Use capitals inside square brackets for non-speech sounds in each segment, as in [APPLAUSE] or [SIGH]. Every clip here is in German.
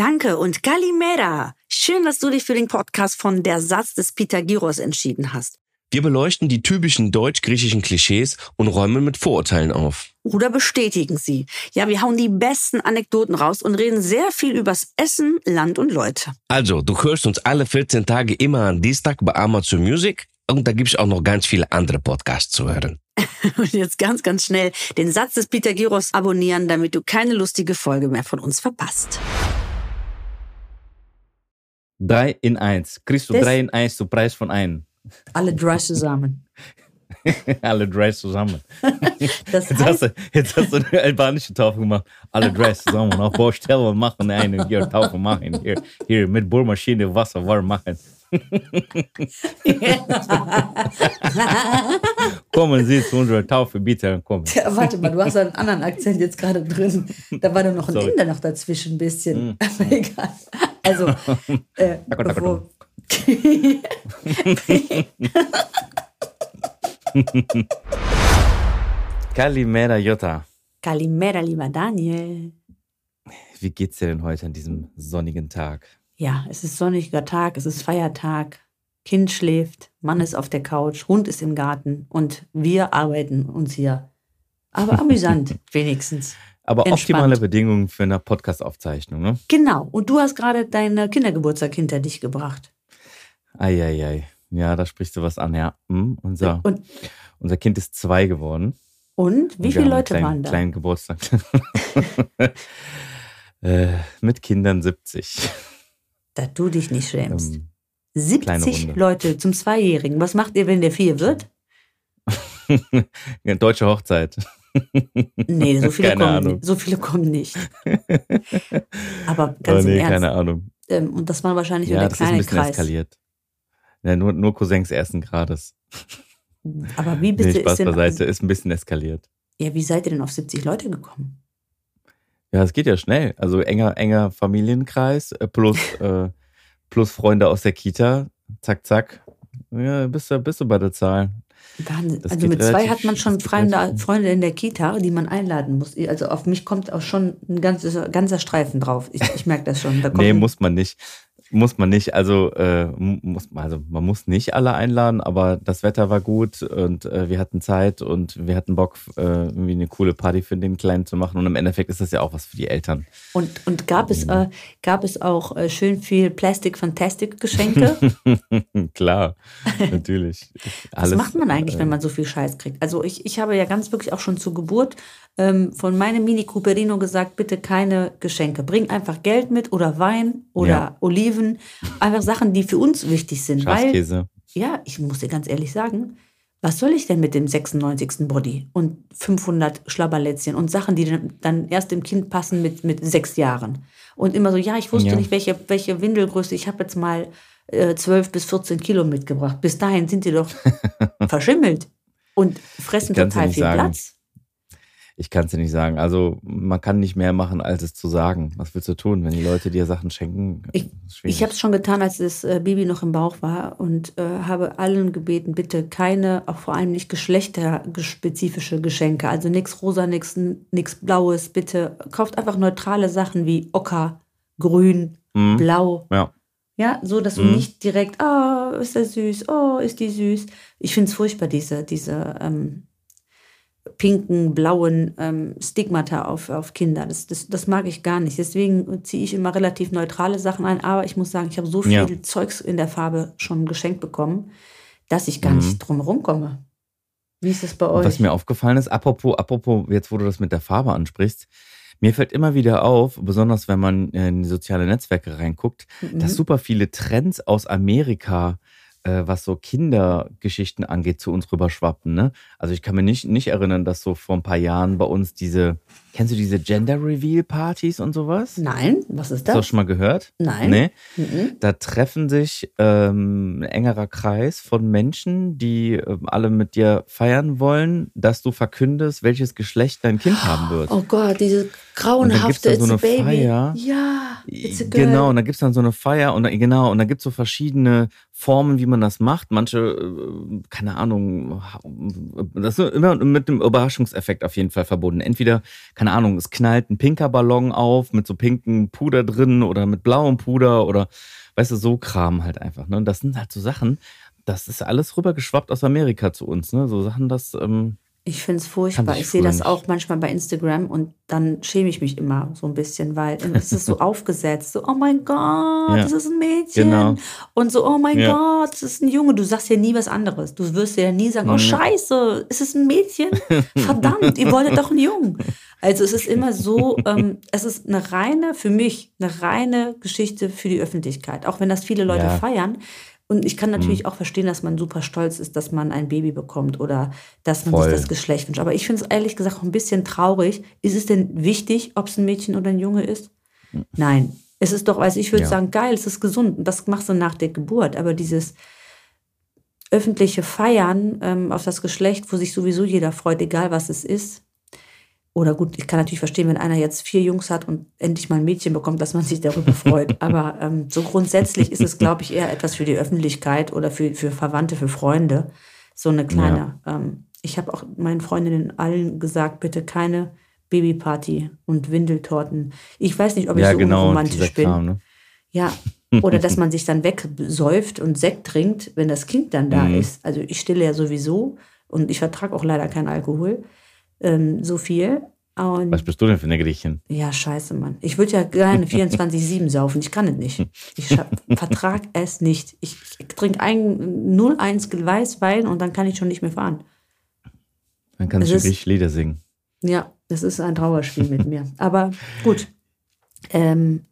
Danke und Kalimera. Schön, dass du dich für den Podcast von Der Satz des Pythagoras entschieden hast. Wir beleuchten die typischen deutsch-griechischen Klischees und räumen mit Vorurteilen auf. Oder bestätigen sie. Ja, wir hauen die besten Anekdoten raus und reden sehr viel übers Essen, Land und Leute. Also, du hörst uns alle 14 Tage immer am Dienstag bei Amazon Music und da gibt's auch noch ganz viele andere Podcasts zu hören. [LAUGHS] Und jetzt ganz, ganz schnell den Satz des Pythagoras abonnieren, damit du keine lustige Folge mehr von uns verpasst. Drei in eins. Kriegst du Das- drei in eins zum Preis von einem. Alle drei zusammen. [LAUGHS] Alle drei zusammen. [LAUGHS] Das Jetzt hast, heißt, du, jetzt hast du eine albanische Taufe gemacht. Alle drei zusammen. Auf Baustelle machen eine hier Taufe machen. Hier, hier mit Bohrmaschine Wasser warm machen. [LAUGHS] Kommen Sie zu unserer Taufe, bitte. Kommen. Ja, warte mal, du hast einen anderen Akzent jetzt gerade drin. Da war doch noch ein Sorry. Inder noch dazwischen ein bisschen. [LAUGHS] Aber egal. Also, äh, [LAUGHS] bevor, Kalimera Jota. Kalimera, lieber Daniel. Wie geht's dir denn heute an diesem sonnigen Tag? Ja, es ist sonniger Tag, es ist Feiertag. Kind schläft, Mann ist auf der Couch, Hund ist im Garten und wir arbeiten uns hier. Aber [LAUGHS] amüsant, wenigstens. Aber Entspannt. optimale Bedingungen für eine Podcast-Aufzeichnung, ne? Genau. Und du hast gerade deinen Kindergeburtstag hinter dich gebracht. Eieiei. Ja, da sprichst du was an, ja. Hm, unser, Und, unser Kind ist zwei geworden. und wie Und viele Leute einen kleinen, waren da? Kleinen Geburtstag. [LAUGHS] äh, mit Kindern 70. Da du dich nicht schämst. Ähm, kleine 70 Runde. Leute zum Zweijährigen. Was macht ihr, wenn der vier wird? [LAUGHS] deutsche Hochzeit. Nee, so [LAUGHS] viele, Keine kommen, Ahnung. so viele kommen nicht. [LAUGHS] Aber Oh, ganz nee, im Ernst. keine Ahnung. Ähm, und das war wahrscheinlich nur Ja, der das ist ein kleine bisschen Kreis. eskaliert. Ja, nur, nur Cousins ersten Grades. Aber wie bist Nee, du Spaß ist denn, beiseite, ist ein bisschen eskaliert. Ja, wie seid ihr denn auf 70 Leute gekommen? Ja, es geht ja schnell. Also enger, enger Familienkreis äh, plus, [LAUGHS] äh, plus Freunde aus der Kita. Zack, zack. Ja, bist du, bist du bei der Zahl. Wahnsinn. Das Also mit zwei hat man schon Freunde, relativ- Freunde in der Kita, die man einladen muss. Also auf mich kommt auch schon ein ganzer, ganzer Streifen drauf. Ich, ich merke das schon. Da [LAUGHS] Nee, muss man nicht. Muss man nicht. Also, äh, mu- muss, also man muss nicht alle einladen, aber das Wetter war gut und äh, wir hatten Zeit und wir hatten Bock, äh, irgendwie eine coole Party für den Kleinen zu machen. Und im Endeffekt ist das ja auch was für die Eltern. Und, und gab, es, äh, gab es auch äh, schön viel Plastic Fantastic Geschenke? [LAUGHS] Klar, natürlich. [LAUGHS] Was macht man eigentlich, äh, wenn man so viel Scheiß kriegt? Also ich, ich habe ja ganz wirklich auch schon zur Geburt ähm, von meinem Mini Cooperino gesagt, bitte keine Geschenke. Bring einfach Geld mit oder Wein oder Ja. Oliven. Einfach Sachen, die für uns wichtig sind. Weil, Schafskäse. ja, ich muss dir ganz ehrlich sagen, was soll ich denn mit dem 96. Body und 500 Schlabberlätzchen und Sachen, die dann, erst dem Kind passen mit, mit sechs Jahren? Und immer so, ja, ich wusste Ja. nicht, welche, welche Windelgröße. Ich habe jetzt mal äh, 12 bis 14 Kilo mitgebracht. Bis dahin sind die doch [LAUGHS] verschimmelt und fressen total viel sagen. Platz. Ich kann es dir nicht sagen. Also man kann nicht mehr machen, als es zu sagen. Was willst du tun, wenn die Leute dir Sachen schenken? Ich-. Ich habe es schon getan, als das äh, Baby noch im Bauch war und äh, habe allen gebeten, bitte keine, auch vor allem nicht geschlechterspezifische Geschenke. Also nichts rosa, nichts nix blaues. Bitte kauft einfach neutrale Sachen wie Ocker, Grün, Mhm. Blau. Ja. Ja, so dass du Mhm. nicht direkt, oh, ist der süß, oh, ist die süß. Ich finde es furchtbar, diese, diese ähm, pinken, blauen ähm, Stigmata auf, auf Kinder. Das, das, das mag ich gar nicht. Deswegen ziehe ich immer relativ neutrale Sachen ein. Aber ich muss sagen, ich habe so viel Ja. Zeugs in der Farbe schon geschenkt bekommen, dass ich gar Mhm. nicht drum herum komme. Wie ist es bei euch? Was mir aufgefallen ist, apropos, apropos, jetzt wo du das mit der Farbe ansprichst, mir fällt immer wieder auf, besonders wenn man in die soziale Netzwerke reinguckt, Mhm. dass super viele Trends aus Amerika, äh, was so Kindergeschichten angeht, zu uns rüberschwappen. Ne? Also ich kann mir nicht, nicht erinnern, dass so vor ein paar Jahren bei uns diese, kennst du diese Gender Reveal Partys und sowas? Nein, was ist Hast du das? das schon mal gehört? Nein. Nee. Mhm. Da treffen sich ähm, ein engerer Kreis von Menschen, die ähm, alle mit dir feiern wollen, dass du verkündest, welches Geschlecht dein Kind haben wird. Oh Gott, diese grauenhafte so It's a Baby. Feier. Ja, it's a girl. Genau, und da gibt's dann so eine Feier und genau, und da gibt's so verschiedene Formen, wie man das macht. Manche, äh, keine Ahnung, das ist immer mit einem Überraschungseffekt auf jeden Fall verbunden. Entweder, keine Ahnung, es knallt ein pinker Ballon auf mit so pinken Puder drin oder mit blauem Puder oder, weißt du, so Kram halt einfach. Ne? Und das sind halt so Sachen, das ist alles rübergeschwappt aus Amerika zu uns. Ne? So Sachen, das. Ähm, ich finde es furchtbar. Ich, ich sehe das auch manchmal bei Instagram und dann schäme ich mich immer so ein bisschen, weil [LAUGHS] es ist so aufgesetzt. So, oh mein Gott, ja, das ist ein Mädchen. Genau. Und so, oh mein ja. Gott, das ist ein Junge. Du sagst ja nie was anderes. Du wirst ja nie sagen, oh mhm. Scheiße, ist es ein Mädchen? [LAUGHS] Verdammt, ihr wolltet doch einen Jungen. Also es ist immer so, ähm, es ist eine reine, für mich, eine reine Geschichte für die Öffentlichkeit. Auch wenn das viele Leute ja. feiern. Und ich kann natürlich mhm. auch verstehen, dass man super stolz ist, dass man ein Baby bekommt oder dass man Voll. sich das Geschlecht wünscht. Aber ich finde es ehrlich gesagt auch ein bisschen traurig. Ist es denn wichtig, ob es ein Mädchen oder ein Junge ist? Mhm. Nein. Es ist doch, also ich würde ja. sagen, geil, es ist gesund. Und das machst du nach der Geburt. Aber dieses öffentliche Feiern ähm, auf das Geschlecht, wo sich sowieso jeder freut, egal was es ist, oder gut, ich kann natürlich verstehen, wenn einer jetzt vier Jungs hat und endlich mal ein Mädchen bekommt, dass man sich darüber freut. [LAUGHS] Aber ähm, so grundsätzlich ist es, glaube ich, eher etwas für die Öffentlichkeit oder für, für Verwandte, für Freunde. So eine kleine. Ja. Ähm, ich habe auch meinen Freundinnen allen gesagt, bitte keine Babyparty und Windeltorten. Ich weiß nicht, ob ich ja, so genau, unromantisch bin. Kram, ne? Ja, oder dass man sich dann wegsäuft und Sekt trinkt, wenn das Kind dann da mhm. ist. Also ich stille ja sowieso und ich vertrage auch leider keinen Alkohol ähm, so viel. Und Was bist du denn für eine Griechin? Ja, scheiße, Mann. Ich würde ja gerne [LAUGHS] 24-7 saufen. Ich kann es nicht. Ich [LAUGHS] vertrag es nicht. Ich, ich trinke ein 0,1 Weißwein und dann kann ich schon nicht mehr fahren. Dann kann ich wirklich Lieder singen. Ja, das ist ein Trauerspiel mit mir. Aber gut. Ähm,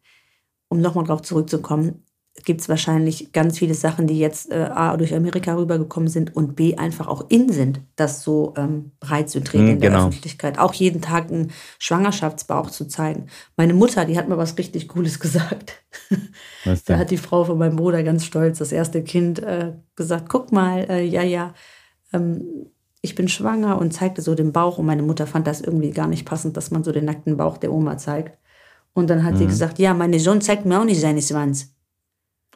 um nochmal drauf zurückzukommen, gibt es wahrscheinlich ganz viele Sachen, die jetzt äh, A, durch Amerika rübergekommen sind und B, einfach auch in sind, das so ähm, breit zu treten mm, in der genau. Öffentlichkeit. Auch jeden Tag einen Schwangerschaftsbauch zu zeigen. Meine Mutter, die hat mir was richtig Cooles [LAUGHS] gesagt. Da hat die Frau von meinem Bruder ganz stolz, das erste Kind, äh, gesagt, guck mal, äh, ja, ja, ähm, ich bin schwanger und zeigte so den Bauch und meine Mutter fand das irgendwie gar nicht passend, dass man so den nackten Bauch der Oma zeigt. Und dann hat mhm. sie gesagt, ja, meine Sohn zeigt mir auch nicht seine Schwanz.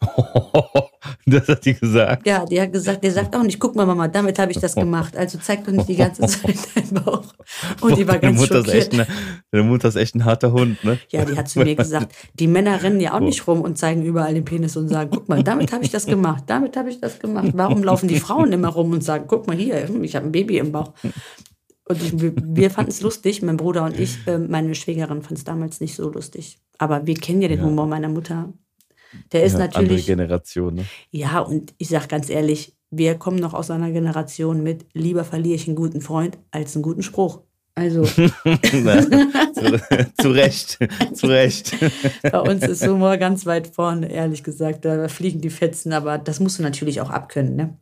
[LAUGHS] das hat die gesagt. Ja, die hat gesagt, der sagt auch nicht, guck mal, Mama, damit habe ich das gemacht. Also zeig doch nicht die ganze Zeit deinen Bauch. [LAUGHS] Und die war ganz Mutter schockiert. Ist echt eine, deine Mutter ist echt ein harter Hund, ne? Ja, die hat zu mir gesagt, die Männer rennen ja auch nicht rum und zeigen überall den Penis und sagen, guck mal, damit habe ich das gemacht, damit habe ich das gemacht. Warum laufen die Frauen immer rum und sagen, guck mal hier, ich habe ein Baby im Bauch. Und ich, wir fanden es lustig, mein Bruder und ich. Äh, meine Schwägerin fand es damals nicht so lustig. Aber wir kennen ja den ja. Humor meiner Mutter. Der ist ja, natürlich. Andere Generation, ne? Ja, und ich sag ganz ehrlich, wir kommen noch aus einer Generation mit lieber verliere ich einen guten Freund als einen guten Spruch. Also. [LAUGHS] zu, zu, Recht, zu Recht. Bei uns ist Humor ganz weit vorne, ehrlich gesagt. Da fliegen die Fetzen, aber das musst du natürlich auch abkönnen, ne?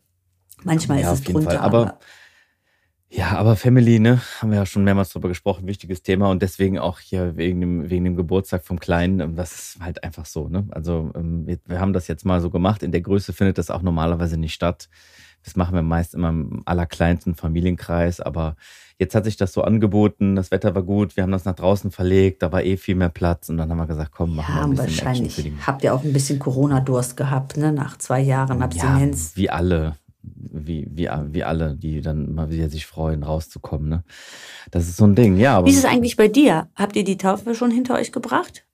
Manchmal ja, ist es drunter. Fall. Aber, aber ja, aber Family, ne, haben wir ja schon mehrmals drüber gesprochen, wichtiges Thema und deswegen auch hier wegen dem, wegen dem Geburtstag vom Kleinen, ähm, das ist halt einfach so, ne? Also ähm, wir, wir haben das jetzt mal so gemacht. In der Größe findet das auch normalerweise nicht statt. Das machen wir meist immer im allerkleinsten Familienkreis, aber jetzt hat sich das so angeboten, das Wetter war gut, wir haben das nach draußen verlegt, da war eh viel mehr Platz und dann haben wir gesagt, komm, machen ja, wir ein bisschen wahrscheinlich Action für die. Habt ihr auch ein bisschen Corona-Durst gehabt, ne? Nach zwei Jahren Abstinenz. Ja, wie alle wie, wie, wie alle, die dann mal wieder sich freuen, rauszukommen. Ne? Das ist so ein Ding, ja. wie ist es eigentlich bei dir? Habt ihr die Taufe schon hinter euch gebracht?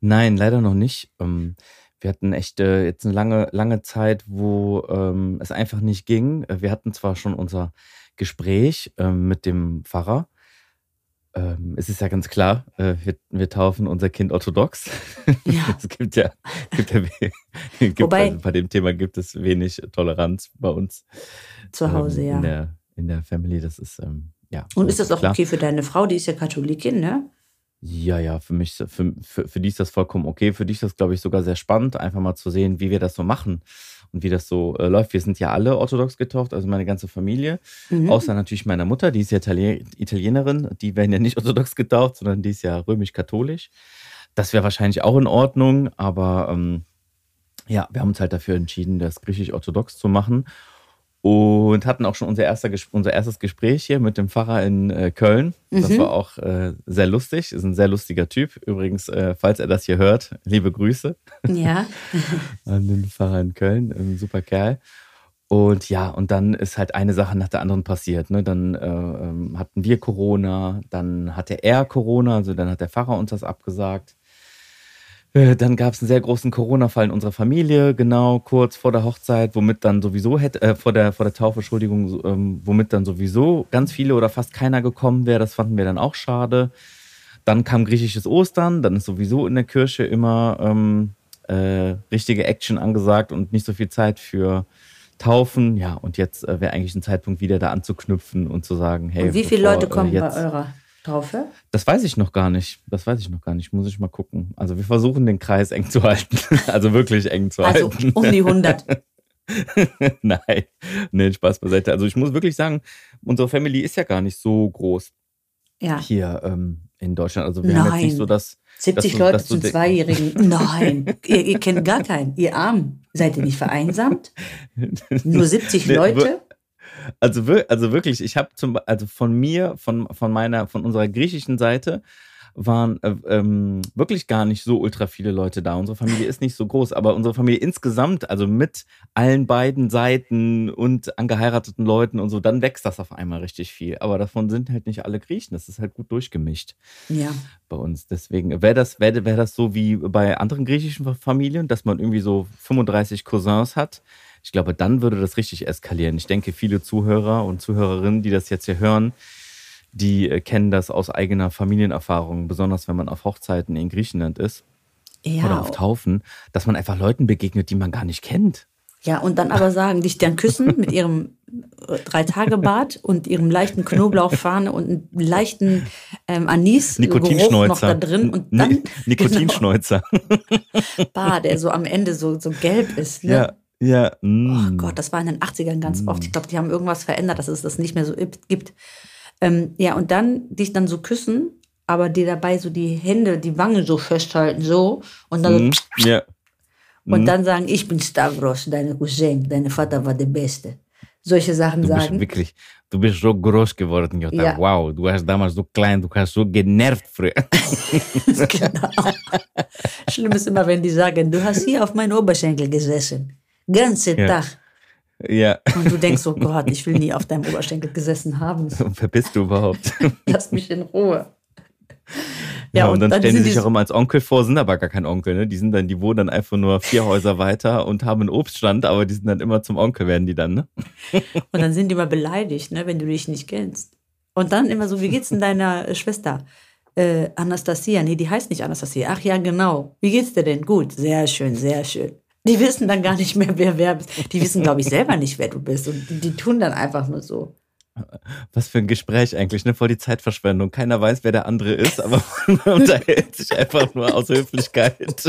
Nein, leider noch nicht. Ähm, wir hatten echt äh, jetzt eine lange, lange Zeit, wo ähm, es einfach nicht ging. Wir hatten zwar schon unser Gespräch ähm, mit dem Pfarrer, ähm, es ist ja ganz klar, äh, wir, wir, taufen unser Kind orthodox. Ja. [LAUGHS] es gibt ja, gibt ja [LAUGHS] gibt, Wobei, also bei dem Thema gibt es wenig Toleranz bei uns. Zu Hause, ähm, in ja. Der, in der Family, das ist, ähm, ja. Und ist das auch klar. okay für deine Frau? Die ist ja Katholikin, ne? Ja, ja, für mich, für, für, für die ist das vollkommen okay. Für dich ist das, glaube ich, sogar sehr spannend, einfach mal zu sehen, wie wir das so machen und wie das so äh, läuft. Wir sind ja alle orthodox getauft, also meine ganze Familie, mhm. außer natürlich meiner Mutter, die ist ja Itali Italienerin. Die werden ja nicht [LAUGHS] orthodox getauft, sondern die ist ja römisch-katholisch. Das wäre wahrscheinlich auch in Ordnung, aber ähm, ja, wir haben uns halt dafür entschieden, das griechisch-orthodox zu machen. Und hatten auch schon unser, erster, unser erstes Gespräch hier mit dem Pfarrer in äh, Köln. Das Mhm. war auch äh, sehr lustig. Ist ein sehr lustiger Typ. Übrigens, äh, falls er das hier hört, liebe Grüße Ja. [LAUGHS] an den Pfarrer in Köln. Ein super Kerl. Und ja, und dann ist halt eine Sache nach der anderen passiert. Ne? Dann äh, ähm, hatten wir Corona, dann hatte er Corona, also dann hat der Pfarrer uns das abgesagt. Äh, Dann gab es einen sehr großen Corona-Fall in unserer Familie, genau kurz vor der Hochzeit, womit dann sowieso hätte, äh, vor der vor der Taufe, Entschuldigung, ähm, womit dann sowieso ganz viele oder fast keiner gekommen wäre. Das fanden wir dann auch schade. Dann kam griechisches Ostern, dann ist sowieso in der Kirche immer ähm, äh, richtige Action angesagt und nicht so viel Zeit für Taufen. Ja, und jetzt äh, wäre eigentlich ein Zeitpunkt, wieder da anzuknüpfen und zu sagen, hey, Und wie viele bevor, Leute kommen äh, bei jetzt, eurer Taufe? Das weiß ich noch gar nicht. Das weiß ich noch gar nicht. Muss ich mal gucken. Also wir versuchen den Kreis eng zu halten. [LAUGHS] Also wirklich eng zu Also halten. um die 100. [LAUGHS] Nein, nee, Spaß beiseite. Also ich muss wirklich sagen, unsere Family ist ja gar nicht so groß Ja. hier ähm, in Deutschland. Also wir haben jetzt Nein. nicht so das. 70 du- Leute zum Zweijährigen. [LAUGHS] Nein, ihr, ihr kennt gar keinen. Ihr Armen. Seid ihr nicht vereinsamt? Nur 70 Nee, Leute? Also, also wirklich, ich habe zum also von mir, von, von meiner, von unserer griechischen Seite waren äh, ähm, wirklich gar nicht so ultra viele Leute da. Unsere Familie ist nicht so groß, aber unsere Familie insgesamt, also mit allen beiden Seiten und angeheirateten Leuten und so, dann wächst das auf einmal richtig viel. Aber davon sind halt nicht alle Griechen. Das ist halt gut durchgemischt Ja. bei uns. Deswegen wäre das, wäre wär das so wie bei anderen griechischen Familien, dass man irgendwie so 35 Cousins hat. Ich glaube, dann würde das richtig eskalieren. Ich denke, viele Zuhörer und Zuhörerinnen, die das jetzt hier hören, die äh, kennen das aus eigener Familienerfahrung, besonders wenn man auf Hochzeiten in Griechenland ist oder auf Ja, Taufen, dass man einfach Leuten begegnet, die man gar nicht kennt. ja, und dann aber [LAUGHS] sagen, dich dann küssen mit ihrem äh, Drei-Tage-Bad und ihrem leichten Knoblauchfahne und einem leichten ähm, Anis noch da drin und Ni- dann Nikotinschneuzer. genau, [LAUGHS] Bar, der so am Ende so, so gelb ist. Ne? Ja, ja. Oh mm. Gott, das war in den 80ern ganz oft. Ich glaube, die haben irgendwas verändert, dass es das nicht mehr so gibt. Ähm, ja, und dann dich dann so küssen, aber dir dabei so die Hände, die Wangen so festhalten, so. Und dann, Mm. Ja. und dann sagen, ich bin Stavros, deine Cousin, dein Vater war der Beste. Solche Sachen Du bist sagen. wirklich, du bist so groß geworden, Jutta. Ja. Wow, du warst damals so klein, du hast so genervt früher. [LAUGHS] genau. [LAUGHS] Schlimm ist immer, wenn die sagen, du hast hier auf meinen Oberschenkel gesessen. Ganze Ja. Tag. ja. Und du denkst, oh [LAUGHS] Gott, ich will nie auf deinem Oberschenkel gesessen haben. Wer bist du überhaupt? [LAUGHS] Lass mich in Ruhe. Ja, und, dann, stellen sind die sich auch immer als Onkel vor, sind aber gar kein Onkel, ne? Die sind dann, die wohnen dann einfach nur vier Häuser weiter und haben einen Obststand, aber die sind dann immer zum Onkel, werden die dann, ne? [LAUGHS] Und dann sind die immer beleidigt, ne, wenn du dich nicht kennst. Und dann immer so, wie geht's denn deiner äh, Schwester? Äh, Anastasia, nee, die heißt nicht Anastasia. Ach ja, genau. Wie geht's dir denn? Gut, sehr schön, sehr schön. Die wissen dann gar nicht mehr, wer wer bist. Die wissen, glaube ich, selber nicht, wer du bist. Und die, die tun dann einfach nur so. Was für ein Gespräch eigentlich, ne? Voll die Zeitverschwendung. Keiner weiß, wer der andere ist, aber man [LAUGHS] unterhält sich einfach nur aus Höflichkeit. [LAUGHS]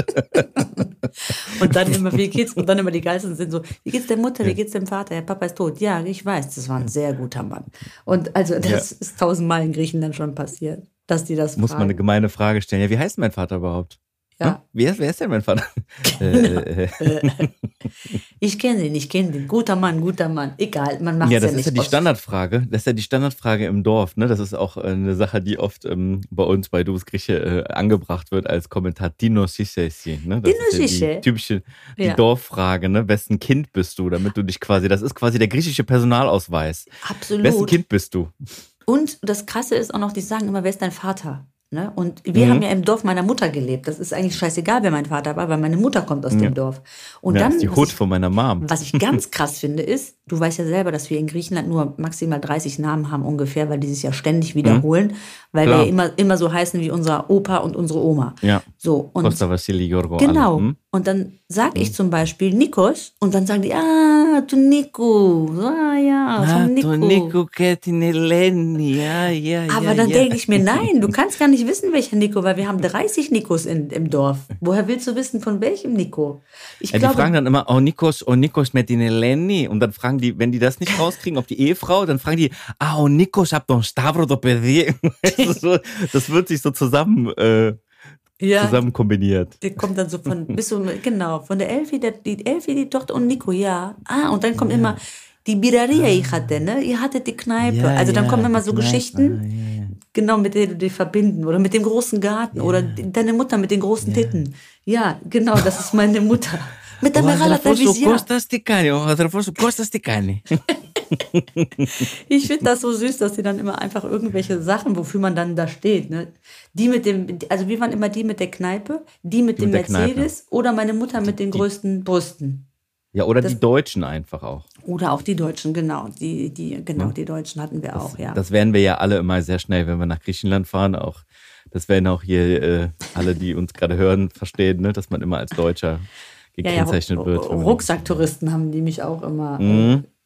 Und dann immer, wie geht's? Und dann immer die Geistern sind so, wie geht's der Mutter, wie geht's dem Vater? Ja, Papa ist tot. Ja, ich weiß, das war ein sehr guter Mann. Und also das Ja. ist tausendmal in Griechenland schon passiert, dass die das Muss man eine fragen. gemeine Frage stellen. Ja, wie heißt mein Vater überhaupt? Ja. Hm? Wer, ist, wer ist denn mein Vater? äh, [LAUGHS] Ich kenne ihn, ich kenne den. Guter Mann, guter Mann. Egal, man macht Ja, es das ja ist ja die aus. Standardfrage. Das ist ja die Standardfrage im Dorf. Ne? Das ist auch äh, eine Sache, die oft ähm, bei uns bei Dubes Grieche äh, angebracht wird als Kommentar. Dino Sisesi. Ne? Das Dino ist ja die typische die Ja. Dorffrage. Ne? Wessen Kind bist du? Damit du dich quasi, das ist quasi der griechische Personalausweis. Wessen Absolut. Kind bist du? Und das Krasse ist auch noch, die sagen immer, wer ist dein Vater? Ne? Und wir Mhm. haben ja im Dorf meiner Mutter gelebt. Das ist eigentlich scheißegal, wer mein Vater war, weil meine Mutter kommt aus Ja. dem Dorf. Und ja, dann, das ist die was Hut ich- von meiner Mom. Was ich ganz [LAUGHS] krass finde, ist, du weißt ja selber, dass wir in Griechenland nur maximal 30 Namen haben ungefähr, weil die sich ja ständig wiederholen, weil Mhm. Klar. wir ja immer, immer so heißen wie unser Opa und unsere Oma. Ja. So, und Costa Vassili Giorgo. genau. Alle. Und dann sage ich mhm. zum Beispiel Nikos und dann sagen die, ah, du Niko, ah ja, von Niko. Ah, Tu Nico Ketineleni, ja, ja, ja. Aber dann ja. denke ich mir, nein, du [LAUGHS] kannst gar nicht wissen, welcher Niko, weil wir haben 30 Nikos in, im Dorf. Woher willst du wissen, von welchem Niko? Ich ja, glaube, die fragen dann immer, oh Nikos, oh Nikos Metineleni. Und dann fragen die, wenn die das nicht rauskriegen, ob die Ehefrau, dann fragen die, ah, oh Nikos, hab don Stavro do [LAUGHS] Das wird sich so zusammen... Äh, ja, zusammen kombiniert. Der kommt dann so von, bis so, genau, von der Elfi, der, die Elfi, die Tochter und Nico, ja. Ah, und dann kommt immer, die Birreria ich hatte, ne? Ihr hattet die Kneipe. Ja, also dann ja, kommen immer die so Kneipe. Geschichten, Ah, ja, ja. genau, mit denen du dich verbinden. Oder mit dem großen Garten. Oder die- deine Mutter mit den großen Titten. Ja, genau, das ist meine Mutter. Mit der Ο Merala αδερφός σου Televisión. Κώστας τι κάνει, ο αδερφός σου Κώστας τι κάνει. [LAUGHS] Ich finde das so süß, dass sie dann immer einfach irgendwelche Sachen, wofür man dann da steht. Ne? Die mit dem, also wir waren immer die mit der Kneipe, die mit dem mit der Kneipe. Mercedes oder meine Mutter mit den größten Brüsten. Ja, oder die Deutschen einfach auch. Oder auch die Deutschen, genau. Die, die, genau, die Deutschen hatten wir auch, ja. Das werden wir ja alle immer sehr schnell, wenn wir nach Griechenland fahren. Auch das werden auch hier äh, alle, die uns gerade hören, verstehen, ne? dass man immer als Deutscher ja, ja, gekennzeichnet wird. Rucksacktouristen haben die mich auch immer Mhm. äh,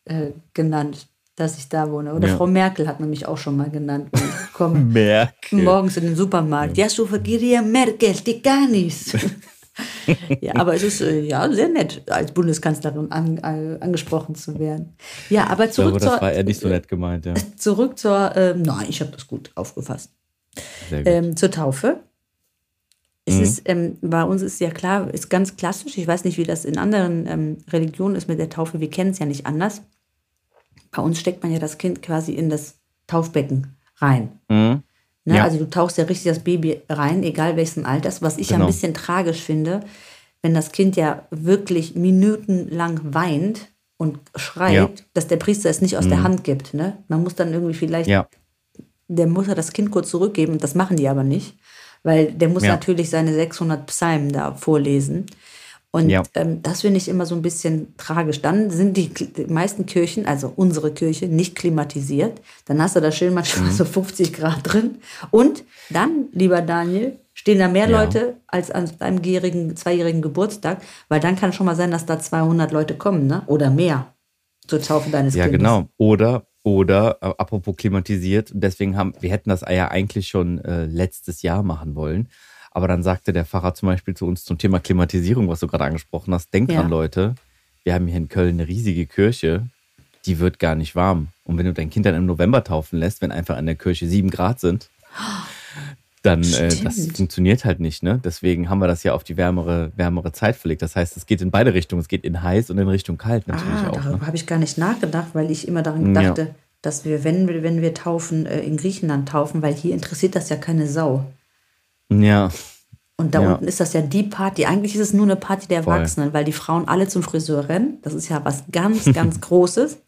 genannt, dass ich da wohne. Oder Ja. Frau Merkel hat man mich auch schon mal genannt. ich komme [LAUGHS] Merkel. morgens in den Supermarkt. Ja, so Giria Merkel, die gar nichts. [LAUGHS] ja, aber es ist äh, ja sehr nett, als Bundeskanzlerin an, äh, angesprochen zu werden. Ja, aber Ich glaube, zurück das zur, war eher nicht so nett gemeint, ja. [LAUGHS] zurück zur, ähm, nein, ich habe das gut aufgefasst. Gut. Ähm, zur Taufe. Es Mhm. ist, ähm, bei uns ist ja klar, ist ganz klassisch. Ich weiß nicht, wie das in anderen ähm, Religionen ist mit der Taufe. Wir kennen es ja nicht anders. Bei uns steckt man ja das Kind quasi in das Taufbecken rein. Mhm. Ne? Ja. Also du tauchst ja richtig das Baby rein, egal welchen Alters. Was ich ja ein Genau. bisschen tragisch finde, wenn das Kind ja wirklich minutenlang weint und schreit, Ja. Mhm. dass der Priester es nicht aus der Hand gibt. Ne? Man muss dann irgendwie vielleicht Ja, der Mutter das Kind kurz zurückgeben. Das machen die aber nicht, weil der muss natürlich seine 600 Psalmen da vorlesen. Und Ja. ähm, das finde ich immer so ein bisschen tragisch. Dann sind die, die meisten Kirchen, also unsere Kirche, nicht klimatisiert. Dann hast du da schön manchmal Mhm. so 50 Grad drin. Und dann, lieber Daniel, stehen da mehr Ja. Leute als an deinem jährigen, zweijährigen Geburtstag, weil dann kann schon mal sein, dass da 200 Leute kommen, ne? Oder mehr zur Taufe deines ja Kindes. genau. Oder, oder, äh, apropos klimatisiert, deswegen haben, wir hätten das ja eigentlich schon äh, letztes Jahr machen wollen. Aber dann sagte der Pfarrer zum Beispiel zu uns zum Thema Klimatisierung, was du gerade angesprochen hast, denkt Ja. dran, Leute, wir haben hier in Köln eine riesige Kirche, die wird gar nicht warm. Und wenn du dein Kind dann im November taufen lässt, wenn einfach an der Kirche sieben Grad sind, dann äh, das funktioniert halt nicht. Ne? Deswegen haben wir das ja auf die wärmere, wärmere Zeit verlegt. Das heißt, es geht in beide Richtungen. Es geht in heiß und in Richtung kalt natürlich ah, auch. darüber Ne? habe ich gar nicht nachgedacht, weil ich immer daran Ja. dachte, dass wir, wenn wir, wenn wir taufen, äh, in Griechenland taufen, weil hier interessiert das ja keine Sau. Ja, Und da Ja. unten ist das ja die Party. Eigentlich ist es nur eine Party der Voll. Erwachsenen, weil die Frauen alle zum Friseur rennen. Das ist ja was ganz, ganz [LAUGHS] Großes.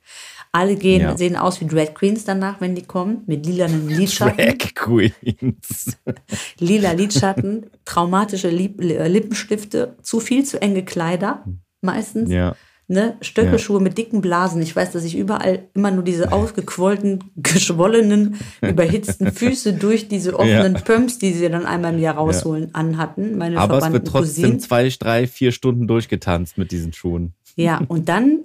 Alle gehen, Ja. sehen aus wie Drag Queens danach, wenn die kommen, mit lilanen Lidschatten. Drag Queens. [LAUGHS] lila Lidschatten, traumatische Lieb äh, Lippenstifte, zu viel zu enge Kleider meistens. Ja. Ne? Stöckelschuhe mit dicken Blasen. Ich weiß, dass ich überall immer nur diese ausgequollten, geschwollenen, [LAUGHS] überhitzten Füße durch diese offenen Ja. Pumps, die sie dann einmal im Jahr rausholen, anhatten. Meine Aber es wird trotzdem Cousinen. zwei, drei, vier Stunden durchgetanzt mit diesen Schuhen. Ja, [LAUGHS] und dann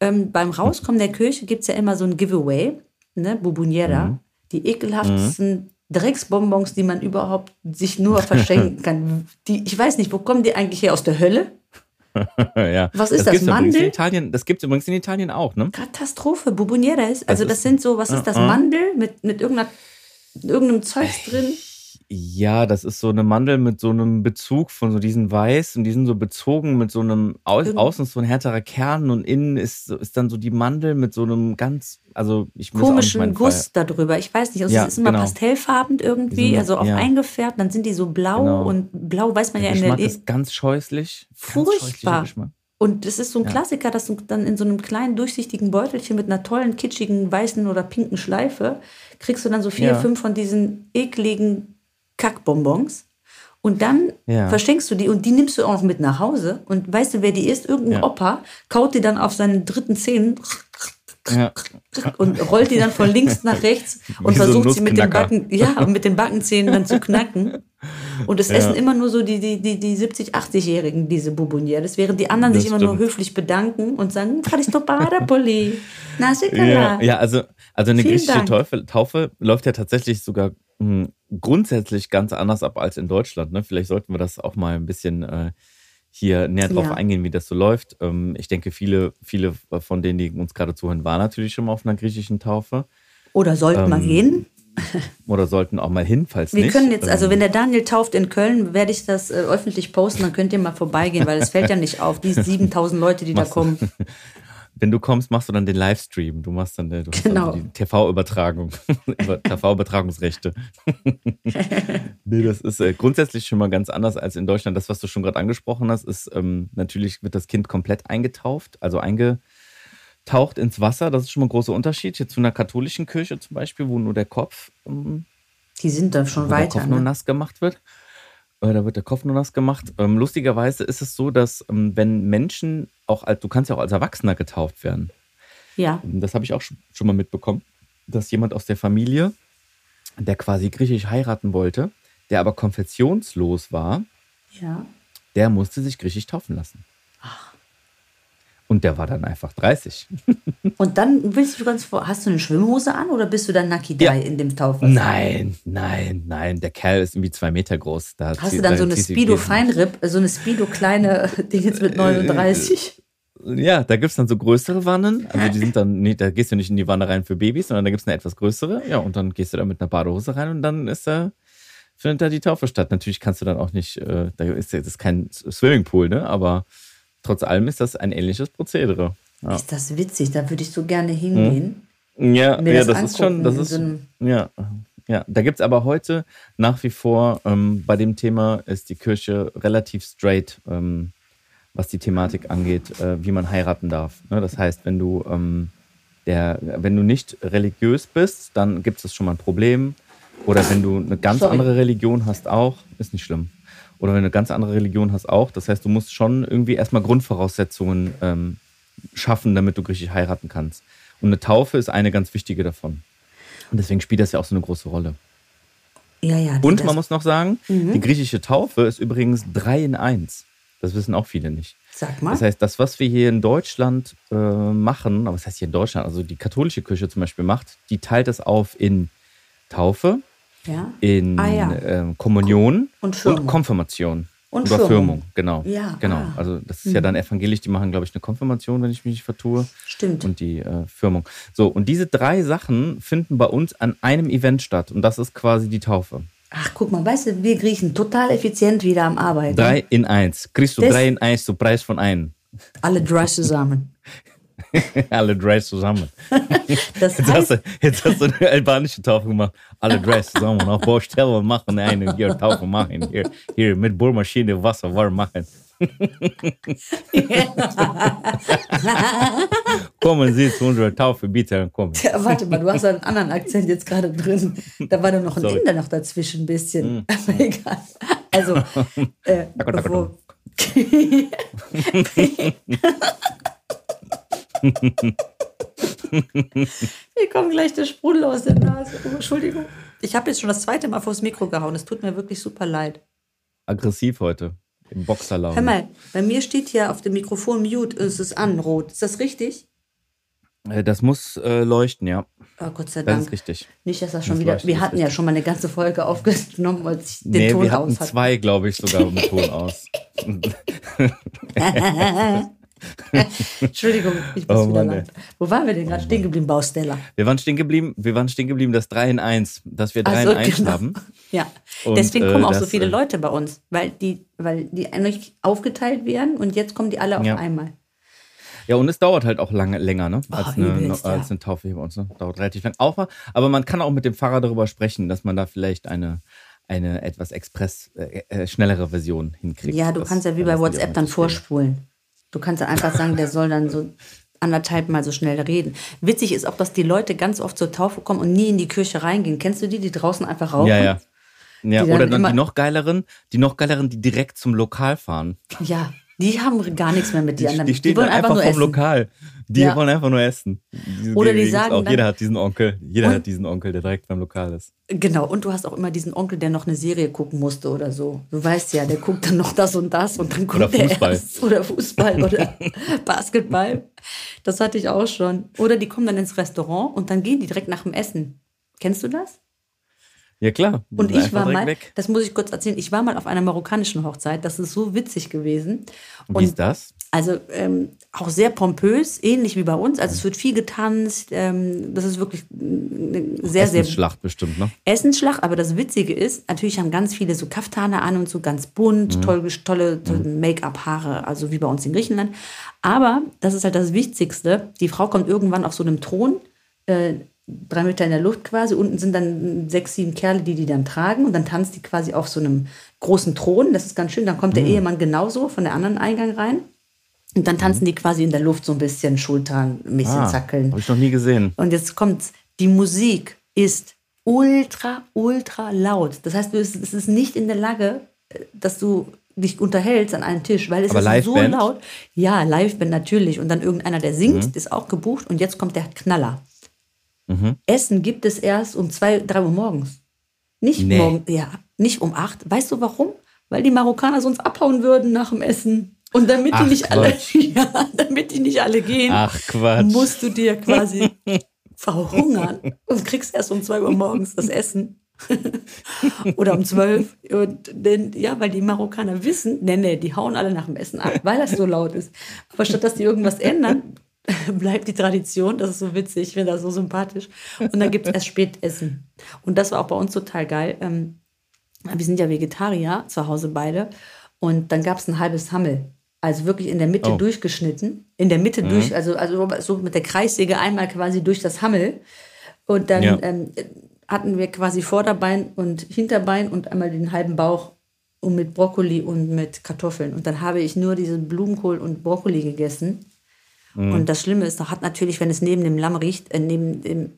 ähm, beim Rauskommen der Kirche gibt es ja immer so ein Giveaway, ne? Bubuniera. Mhm. Die ekelhaftesten Drecksbonbons, die man überhaupt sich nur [LAUGHS] verschenken kann. Die, ich weiß nicht, wo kommen die eigentlich her? Aus der Hölle? [LAUGHS] ja. Was ist das, übrigens Mandel? In Italien, das gibt es übrigens in Italien auch, ne? Katastrophe, Buboniera ist. Also, Das das ist- sind so, was ist das? Uh-uh. Mandel mit, mit irgendeiner, irgendeinem Zeugs drin? Ja, das ist so eine Mandel mit so einem Bezug von so diesen Weiß und die sind so bezogen mit so einem, au Irgend- außen ist so ein härterer Kern und innen ist, ist dann so die Mandel mit so einem ganz, also ich muss auch nicht komischen meinen Guss darüber. Ich weiß nicht. Also Ja, es ist immer genau. pastellfarben irgendwie, sind- also auch ja. eingefärbt. Dann sind die so blau Genau. und blau weiß man Der ja in der Geschmack ist ganz scheußlich. Ganz scheußlicher Furchtbar. Geschmack. Und es ist so ein Ja. Klassiker, dass du dann in so einem kleinen durchsichtigen Beutelchen mit einer tollen, kitschigen, weißen oder pinken Schleife kriegst du dann so vier, Ja. fünf von diesen ekligen Kackbonbons. Und dann Ja. verschenkst du die und die nimmst du auch noch mit nach Hause. Und weißt du, wer die ist? Irgendein Ja. Opa kaut die dann auf seinen dritten Zehen Ja. und rollt die dann von links nach rechts und Wie so versucht sie mit den. Backen, ja, mit den Backenzähnen dann zu knacken. Und es Ja. essen immer nur so die, die, die, die 70, 80-Jährigen diese Bubonières, während die anderen Das sich immer nur stimmt. höflich bedanken und sagen, Poli, Nasikala. Ja, ja also, also eine Vielen griechische. Taufe, Taufe läuft ja tatsächlich sogar grundsätzlich ganz anders ab als in Deutschland. Ne? Vielleicht sollten wir das auch mal ein bisschen äh, hier näher drauf Ja. eingehen, wie das so läuft. Ähm, ich denke, viele, viele von denen, die uns gerade zuhören, waren natürlich schon mal auf einer griechischen Taufe Oder sollten wir Ähm, gehen? [LAUGHS] oder sollten auch mal hin, falls Wir nicht. können jetzt, also Ähm, wenn der Daniel tauft in Köln, werde ich das äh, öffentlich posten, dann könnt ihr mal vorbeigehen, weil es fällt ja nicht auf, die 7000 [LAUGHS] Leute, die da kommen. [LAUGHS] wenn du kommst, machst du dann den Livestream. Du machst dann äh, du Genau. dann die TV-Übertragung, [LAUGHS] Über- TV-Übertragungsrechte. [LAUGHS] nee, das ist äh, grundsätzlich schon mal ganz anders als in Deutschland. Das, was du schon gerade angesprochen hast, ist ähm, natürlich wird das Kind komplett eingetauft, also eingetaucht ins Wasser. Das ist schon mal ein großer Unterschied. Hier zu einer katholischen Kirche zum Beispiel, wo nur der Kopf ähm, Die sind dann schon wo der weiter. Kopf nur Ne? nass gemacht wird. Äh, Da wird der Kopf nur nass gemacht. Ähm, lustigerweise ist es so, dass ähm, wenn Menschen auch als, du kannst ja auch als Erwachsener getauft werden. Ja. Das habe ich auch schon schon mal mitbekommen, dass jemand aus der Familie, der quasi griechisch heiraten wollte, der aber konfessionslos war, Ja. der musste sich griechisch taufen lassen. Und der war dann einfach 30. [LAUGHS] Und dann willst du ganz vor, hast du eine Schwimmhose an oder bist du dann Nakidai Ja. in dem Tauchwasser? Nein, nein, nein. Der Kerl ist irgendwie zwei Meter groß. Da Hast du dann da so eine zieht sie Speedo gewesen. Feinripp, so eine Speedo kleine [LAUGHS] Ding jetzt Äh, mit 39? Ja, da gibt's dann so größere Wannen. Also die sind dann, nee, da gehst du nicht in die Wanne rein für Babys, sondern da gibt's eine etwas größere. Ja, und dann gehst du da mit einer Badehose rein und dann ist da, findet da die Taufe statt. Natürlich kannst du dann auch nicht, äh, da ist das ist kein Swimmingpool, ne? Aber trotz allem ist das ein ähnliches Prozedere. Ja, Ist das witzig? Da würde ich so gerne hingehen. ja, Mir ja das das, ist schon, das ist, ja, ja. Da gibt's aber heute nach wie vor, ähm, bei dem Thema ist die Kirche relativ straight, ähm, was die Thematik angeht, äh, wie man heiraten darf. Ne? Das heißt, wenn du, ähm, der, wenn du nicht religiös bist, dann gibt es schon mal ein Problem. Oder wenn du eine ganz Sorry. andere Religion hast, auch, ist nicht schlimm. Oder wenn du eine ganz andere Religion hast, auch. Das heißt, du musst schon irgendwie erstmal Grundvoraussetzungen ähm, schaffen, damit du griechisch heiraten kannst. Und eine Taufe ist eine ganz wichtige davon. Und deswegen spielt das ja auch so eine große Rolle. Ja, ja. Und das- man muss noch sagen, Mhm. die griechische Taufe ist übrigens drei in eins. Das wissen auch viele nicht. Sag mal. Das heißt, das, was wir hier in Deutschland äh, machen, aber was heißt hier in Deutschland, also die katholische Kirche zum Beispiel macht, die teilt es auf in Taufe, ja. in Ah, ja. ähm, Kommunion Und Firmung. Konfirmation. Und Oder Firmung. Firmung, genau. Ja, genau. ah. Also das ist ja dann evangelisch, die machen, glaube ich, eine Konfirmation, wenn ich mich nicht vertue. Stimmt. Und die äh, Firmung. So, und diese drei Sachen finden bei uns an einem Event statt. Und das ist quasi die Taufe. Ach, guck mal, weißt du, wir Griechen total effizient wieder am Arbeiten. Drei in eins. Kriegst du Das- drei in eins zu Preis von einem. Alle drei zusammen. [LAUGHS] Alle drei zusammen. [LAUGHS] Das Jetzt hast, heißt, du, jetzt hast du eine albanische Taufe gemacht. Alle drei zusammen. Auf Baustelle machen eine hier Taufe machen. Hier, hier mit Bohrmaschine Wasser warm machen. [LAUGHS] Kommen Sie zu unserer Taufe, bitte. Kommen. Ja, warte mal, du hast einen anderen Akzent jetzt gerade drin. Da war doch noch ein Sorry. Inder noch dazwischen ein bisschen. Aber egal. Also, äh, bevor, Mir kommt gleich der Sprudel aus der Nase. Oh, Entschuldigung. Ich habe jetzt schon das zweite Mal vors Mikro gehauen. Es tut mir wirklich super leid. Aggressiv heute. Im Boxerlaune. Hör mal, bei mir steht hier auf dem Mikrofon Mute, es ist an, rot. Ist das richtig? Äh, Das muss äh, leuchten, ja. Oh, Gott sei Das Dank. ist richtig. Nicht, dass das schon Das wieder. Wir das hatten ja schon mal eine ganze Folge aufgenommen, als ich den Nee, Ton wir hatten aus hatte. zwei, glaube ich, sogar mit Ton [LAUGHS] aus. [LAUGHS] [LAUGHS] [LAUGHS] Entschuldigung, ich muss Oh wieder Mann, lang. Wo waren wir denn gerade stehen geblieben? Baustella. Wir waren stehen geblieben, wir waren stehen geblieben, das 3 in 1, dass wir 3 Ach so, in 1 genau. haben. [LAUGHS] Ja, Und, deswegen äh, kommen auch so viele äh, Leute bei uns, weil die, weil die eigentlich aufgeteilt werden und jetzt kommen die alle auf Ja. einmal. Ja, und es dauert halt auch lange, länger, ne? Als, Oh, eine, übelst, ja. als eine Taufe hier bei uns. Ne? Dauert relativ lang. Auch, aber man kann auch mit dem Fahrer darüber sprechen, dass man da vielleicht eine, eine etwas express, äh, äh, schnellere Version hinkriegt. Ja, du Das- kannst ja wie bei WhatsApp dann vorspulen. Du kannst ja einfach sagen, der soll dann so anderthalb Mal so schnell reden. Witzig ist auch, dass die Leute ganz oft zur Taufe kommen und nie in die Kirche reingehen. Kennst du die, die draußen einfach rauchen? Ja, ja. Ja, Die dann oder dann die noch geileren, die noch geileren, die direkt zum Lokal fahren. Ja, die haben gar nichts mehr mit Die, dir anderen. die stehen wollen einfach, nur vom essen. Lokal. Die Ja. wollen einfach nur essen. Die, Oder die sagen auch, jeder hat diesen Onkel. Jeder hat diesen Onkel, der direkt beim Lokal ist. Genau, und du hast auch immer diesen Onkel, der noch eine Serie gucken musste oder so. Du weißt ja, der guckt dann noch das und das und dann guckt Oder der Fußball. erst. Oder Fußball oder [LAUGHS] Basketball. Das hatte ich auch schon. Oder die kommen dann ins Restaurant und dann gehen die direkt nach dem Essen. Kennst du das? Ja, klar. Und ich war mal, Weg. das muss ich kurz erzählen, ich war mal auf einer marokkanischen Hochzeit, das ist so witzig gewesen. Und wie ist das? Also ähm, auch sehr pompös, ähnlich wie bei uns. Also es wird viel getanzt. Ähm, das ist wirklich eine sehr, sehr. Essensschlacht bestimmt, ne? Essensschlacht, aber das Witzige ist, natürlich haben ganz viele so Kaftane an und so ganz bunt, toll, tolle, tolle Make-up-Haare, also wie bei uns in Griechenland. Aber das ist halt das Wichtigste. Die Frau kommt irgendwann auf so einem Thron, äh, drei Meter in der Luft quasi. Unten sind dann sechs, sieben Kerle, die die dann tragen. Und dann tanzt die quasi auf so einem großen Thron. Das ist ganz schön. Dann kommt der Ehemann genauso von der anderen Eingang rein. Und dann tanzen die quasi in der Luft so ein bisschen, Schultern, ein bisschen Ah, zackeln. Habe ich noch nie gesehen. Und jetzt kommt's. Die Musik ist ultra, ultra laut. Das heißt, du es es ist nicht in der Lage, äh, dass du dich unterhältst an einem Tisch, weil es Aber ist so laut. Ja, Liveband natürlich. Und dann irgendeiner, der singt, Mhm. ist auch gebucht. Und jetzt kommt der Knaller. Essen gibt es erst um zwei, drei Uhr morgens. Nicht Nee. morgen, ja, nicht um acht. Weißt du warum? Weil die Marokkaner sonst abhauen würden nach dem Essen. Und damit die nicht alle, [LAUGHS] ja, damit die nicht alle gehen, Ach musst du dir quasi [LAUGHS] verhungern und kriegst erst um zwei Uhr morgens das Essen. [LAUGHS] Oder um zwölf. Und denn, ja, weil die Marokkaner wissen, nee, nee, die hauen alle nach dem Essen ab, weil das so laut ist. Aber statt dass die irgendwas ändern, [LAUGHS] bleibt die Tradition. Das ist so witzig, ich finde das so sympathisch. Und dann gibt es erst Spätessen. Und das war auch bei uns total geil. Ähm, wir sind ja Vegetarier zu Hause beide. Und dann gab es ein halbes Hammel. Also wirklich in der Mitte Oh. durchgeschnitten. In der Mitte durch, also, also so mit der Kreissäge einmal quasi durch das Hammel. Und dann Ja. ähm, hatten wir quasi Vorderbein und Hinterbein und einmal den halben Bauch und mit Brokkoli und mit Kartoffeln. Und dann habe ich nur diesen Blumenkohl und Brokkoli gegessen. Mhm. Und das Schlimme ist, hat natürlich, wenn es neben dem Lamm riecht, äh, neben dem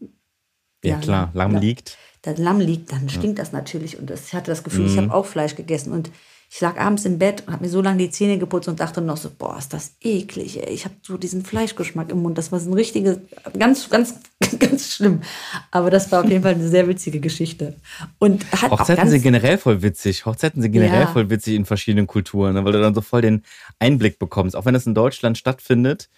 Ja, klar, Lamm Ja. liegt. das Lamm liegt, dann stinkt das natürlich. Und das, ich hatte das Gefühl, Mhm. ich habe auch Fleisch gegessen. Und ich lag abends im Bett und habe mir so lange die Zähne geputzt und dachte noch so, boah, ist das eklig. Ey. Ich habe so diesen Fleischgeschmack im Mund. Das war so ein richtiges, ganz, ganz, [LAUGHS] ganz schlimm. Aber das war auf jeden Fall eine sehr witzige Geschichte. Und hat Hochzeiten sind generell voll witzig. Hochzeiten sind generell Ja. voll witzig in verschiedenen Kulturen, ne, weil du dann so voll den Einblick bekommst. Auch wenn das in Deutschland stattfindet,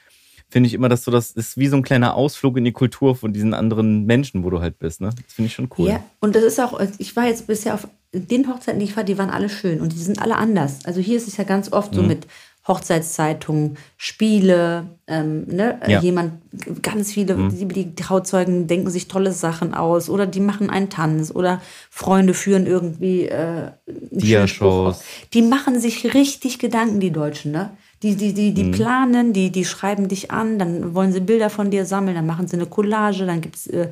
finde ich immer, dass du das ist wie so ein kleiner Ausflug in die Kultur von diesen anderen Menschen, wo du halt bist. Ne? Das finde ich schon cool. Ja, und das ist auch, ich war jetzt bisher auf den Hochzeiten, die ich war, die waren alle schön und die sind alle anders. Also hier ist es ja ganz oft Mhm. so mit Hochzeitszeitungen, Spiele, ähm, ne? Äh, Ja. jemand, ganz viele, Mhm. die, Trauzeugen denken sich tolle Sachen aus oder die machen einen Tanz oder Freunde führen irgendwie äh, Dia-Shows. Die machen sich richtig Gedanken, die Deutschen, ne? Die, die, die, Mhm. die planen, die, die schreiben dich an, dann wollen sie Bilder von dir sammeln, dann machen sie eine Collage, dann gibt es äh,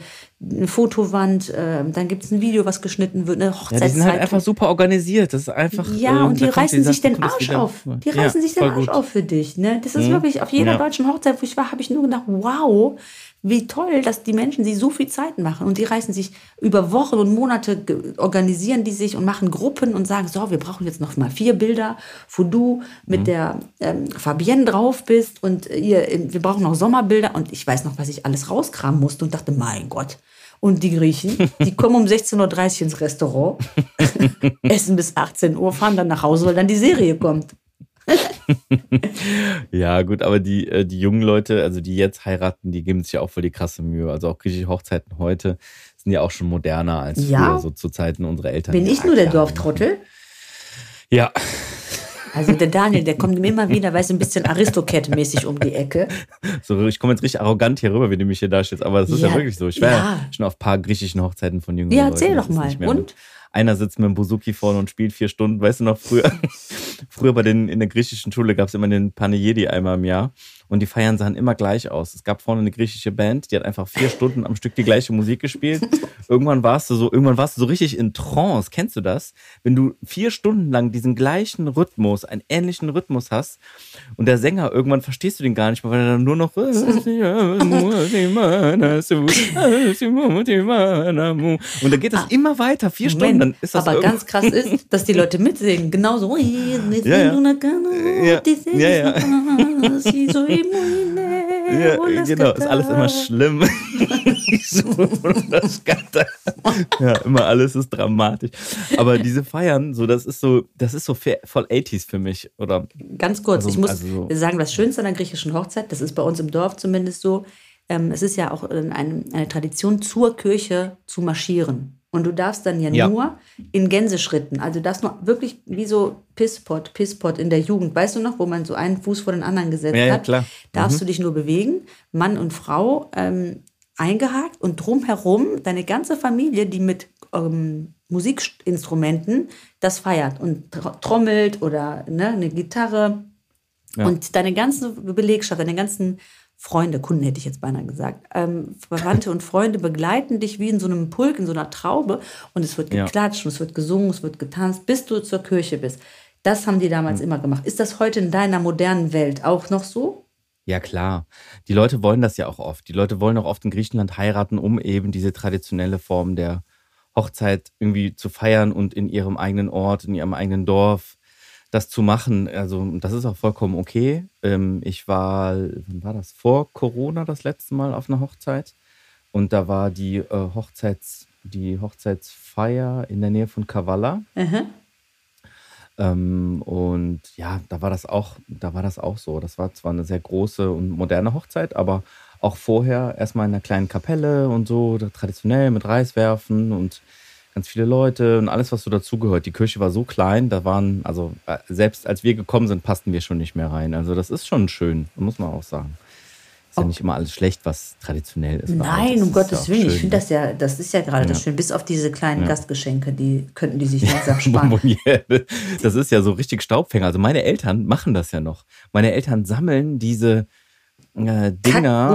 eine Fotowand, äh, dann gibt es ein Video, was geschnitten wird, eine Ja, die Hochzeitszeit. sind halt einfach super organisiert. Das ist einfach. Ja, ähm, und die reißen sich den Arsch auf. Die Ja, reißen sich den Arsch gut. auf für dich. Ne? Das ist wirklich, auf jeder Ja. deutschen Hochzeit, wo ich war, habe ich nur gedacht, wow, wie toll, dass die Menschen sich so viel Zeit machen. Und die reißen sich über Wochen und Monate, organisieren die sich und machen Gruppen und sagen, so, wir brauchen jetzt noch mal vier Bilder, wo du mit Mhm. der ähm, Fabienne drauf bist und ihr, wir brauchen noch Sommerbilder. Und ich weiß noch, was ich alles rauskramen musste und dachte, mein Gott. Und die Griechen, die [LAUGHS] kommen um 16.30 Uhr ins Restaurant, [LAUGHS] essen bis 18 Uhr, fahren dann nach Hause, weil dann die Serie kommt. [LAUGHS] Ja, gut, aber die, äh, die jungen Leute, also die jetzt heiraten, die geben sich ja auch voll die krasse Mühe. Also auch griechische Hochzeiten heute sind ja auch schon moderner als Ja. früher, so zu Zeiten unserer Eltern. Bin ich nur der. Dorftrottel? Ja, Also der Daniel, der kommt mir immer wieder, weiß ein bisschen Aristocat-mäßig um die Ecke. so, ich komme jetzt richtig arrogant hier rüber, wie du mich hier darstellst, aber das ist ja, Ja, wirklich so. Ich war ja. schon auf ein paar griechischen Hochzeiten von jungen Ja, Leuten. erzähl doch mal. Und? Einer sitzt mit dem Buzuki vorne und spielt vier Stunden. Weißt du noch, früher, früher bei den, in der griechischen Schule gab es immer den Panegyedi einmal im Jahr und die Feiern sahen immer gleich aus. Es gab vorne eine griechische Band, die hat einfach vier Stunden am Stück die gleiche Musik gespielt. [LAUGHS] Irgendwann warst du so, irgendwann warst du so richtig in Trance. Kennst du das? Wenn du vier Stunden lang diesen gleichen Rhythmus, einen ähnlichen Rhythmus hast und der Sänger, irgendwann verstehst du den gar nicht mehr, weil er dann nur noch [LAUGHS] und dann geht das immer weiter, vier Stunden, dann ist das aber ganz krass ist, dass die Leute mitsingen. Genauso. [LAUGHS] Ja, ja. Ja, ja, ja. Ja, genau, ist alles immer schlimm. [LAUGHS] Ja, immer alles ist dramatisch. Aber diese Feiern, so, das ist so, das ist so voll 80s für mich, oder? Ganz kurz, Also- ich muss also so- sagen, das Schönste an der griechischen Hochzeit, das ist bei uns im Dorf zumindest so, ähm, es ist ja auch eine, eine Tradition, zur Kirche zu marschieren. Und du darfst dann ja, Ja. nur in Gänseschritten. Also darfst nur wirklich wie so Pisspot, Pisspot in der Jugend. Weißt du noch, wo man so einen Fuß vor den anderen gesetzt Ja, ja, hat? klar. Mhm. Darfst du dich nur bewegen, Mann und Frau ähm, eingehakt und drumherum deine ganze Familie, die mit ähm, Musikinstrumenten das feiert und tr- trommelt oder ne, eine Gitarre. Ja. Und deine ganze Belegschaft, deine ganzen Freunde, Kunden hätte ich jetzt beinahe gesagt, ähm, Verwandte und Freunde begleiten dich wie in so einem Pulk, in so einer Traube und es wird Ja. geklatscht und es wird gesungen, es wird getanzt, bis du zur Kirche bist. Das haben die damals Hm. immer gemacht. Ist das heute in deiner modernen Welt auch noch so? Ja, klar. Die Leute wollen das ja auch oft. Die Leute wollen auch oft in Griechenland heiraten, um eben diese traditionelle Form der Hochzeit irgendwie zu feiern und in ihrem eigenen Ort, in ihrem eigenen Dorf das zu machen. Also das ist auch vollkommen okay. Ähm, ich war, wann war das? Vor Corona das letzte Mal auf einer Hochzeit. Und da war die äh, Hochzeits, die Hochzeitsfeier in der Nähe von Kavala. Ähm, und ja, da war das auch, da war das auch so. Das war zwar eine sehr große und moderne Hochzeit, aber auch vorher erstmal in einer kleinen Kapelle und so, traditionell mit Reiswerfen und ganz viele Leute und alles, was so dazugehört. Die Kirche war so klein, da waren, also äh, selbst als wir gekommen sind, passten wir schon nicht mehr rein. Also das ist schon schön, muss man auch sagen. Ist ja nicht immer alles schlecht, was traditionell ist. Nein, das um Gottes Willen. Ich finde ne? das ja, das ist ja gerade das Ja. schön. Bis auf diese kleinen Ja. Gastgeschenke, die könnten die sich langsam sparen. Das ist ja so richtig Staubfänger. Also meine Eltern machen das ja noch. Meine Eltern sammeln diese äh, Dinger.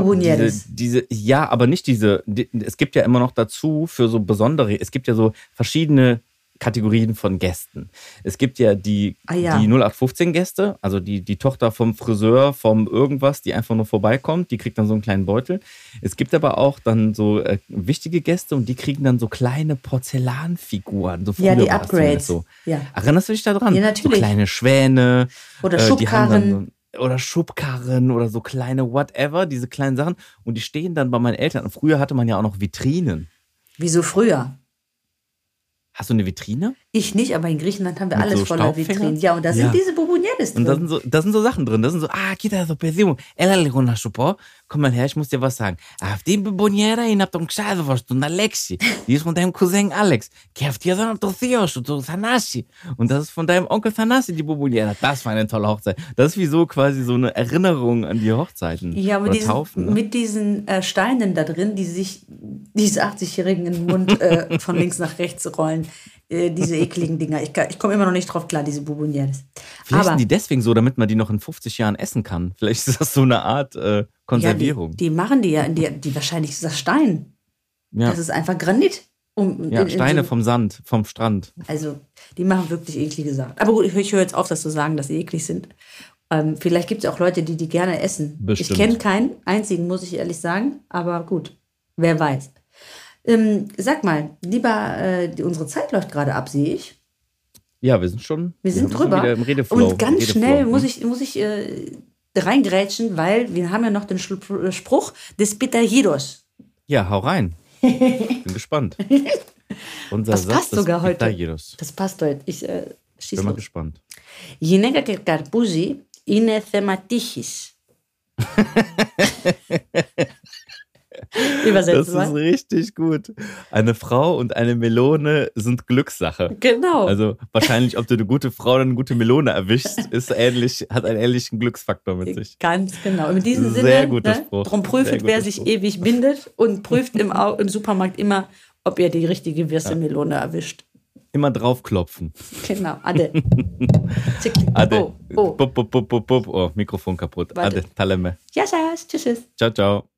Diese, diese, ja, aber nicht diese. Die, es gibt ja immer noch dazu für so besondere. Es gibt ja so verschiedene Kategorien von Gästen. Es gibt ja die, Ah, ja. die 0815-Gäste, also die, die Tochter vom Friseur, vom irgendwas, die einfach nur vorbeikommt, die kriegt dann so einen kleinen Beutel. Es gibt aber auch dann so äh, wichtige Gäste und die kriegen dann so kleine Porzellanfiguren. So Ja, die Upgrades. So. Ja. Erinnerst du dich daran? Ja, natürlich. So kleine Schwäne. Oder äh, Schubkarren. so, oder Schubkarren oder so kleine whatever, diese kleinen Sachen. Und die stehen dann bei meinen Eltern. Und früher hatte man ja auch noch Vitrinen. Wieso früher? Hast du eine Vitrine? Ich nicht, aber in Griechenland haben wir Mit alles so voller Vitrinen. Ja, und da ja. sind diese Bourbonelles drin. Und da sind, so, da sind so Sachen drin. Da sind so, ah, kita so Pesimo. ela legona supo Komm mal her, ich muss dir was sagen. Αυτή η μπιμπονιέρα είναι από τον ξάδερφο του, τον Αλέξη. Die ist von deinem Cousin Alex. Και αυτή εδώ είναι από το θείο σου, τον Thanasi. Und das ist von deinem Onkel Thanasi, die Bonboniera. Das war eine tolle Hochzeit. Das ist wie so quasi so eine Erinnerung an die Hochzeiten. Ja, aber Oder diesen, Taufen. Ne? mit diesen äh, Steinen da drin, die sich diese 80-Jährigen in den Mund äh, von links nach rechts rollen. Äh, diese ekligen Dinger. Ich, ich komme immer noch nicht drauf klar, diese Bonbonnieres. Vielleicht Aber sind die deswegen so, damit man die noch in 50 Jahren essen kann. Vielleicht ist das so eine Art äh, Konservierung. Ja, die, die machen die ja, die, die wahrscheinlich ist das Stein. Ja, Das ist einfach Granit. Um, ja in- in Steine so- vom Sand, vom Strand. Also, die machen wirklich eklige Sachen. Aber gut, ich, ich höre jetzt auf, das zu sagen, dass sie eklig sind. Ähm, vielleicht gibt es auch Leute, die die gerne essen. Bestimmt. Ich kenne keinen einzigen, muss ich ehrlich sagen. Aber gut, wer weiß. Ähm, sag mal, lieber, äh, die, unsere Zeit läuft gerade ab, sehe ich. Ja, wir sind schon. Wir sind sind drüber. wieder im Redeflow. Und ganz Redeflow, schnell ne? muss ich, muss ich äh, reingrätschen, weil wir haben ja noch den Schlu- Spruch des Pitagiros. Ja, hau rein. Bin [LAUGHS] gespannt. Unser Das Satz passt des sogar heute. Pythagoras. Das passt heute. Ich äh, schieß Bin mal los. gespannt. Γυναίκα και καρπούζι είναι θέμα τύχης. [LAUGHS] [LAUGHS] Das Übersetzt ist mal. richtig gut. Eine Frau und eine Melone sind Glückssache. Genau. Also wahrscheinlich, ob du eine gute Frau oder eine gute Melone erwischst, [LAUGHS] ist ähnlich, hat einen ähnlichen Glücksfaktor mit sich. Ganz genau. In diesem Sehr Sinne, guter ne, Spruch. drum prüft, wer sich Spruch. ewig bindet und prüft im, im Supermarkt immer, ob ihr die richtige Würstemelone erwischt. Immer draufklopfen. Genau. Ade. Ade. [LAUGHS] Oh, oh. Bup, bup, bup, bup, bup. oh Mikrofon kaputt. Warte. Ade. Taleme. Ja. Tschüss. Ciao, ciao.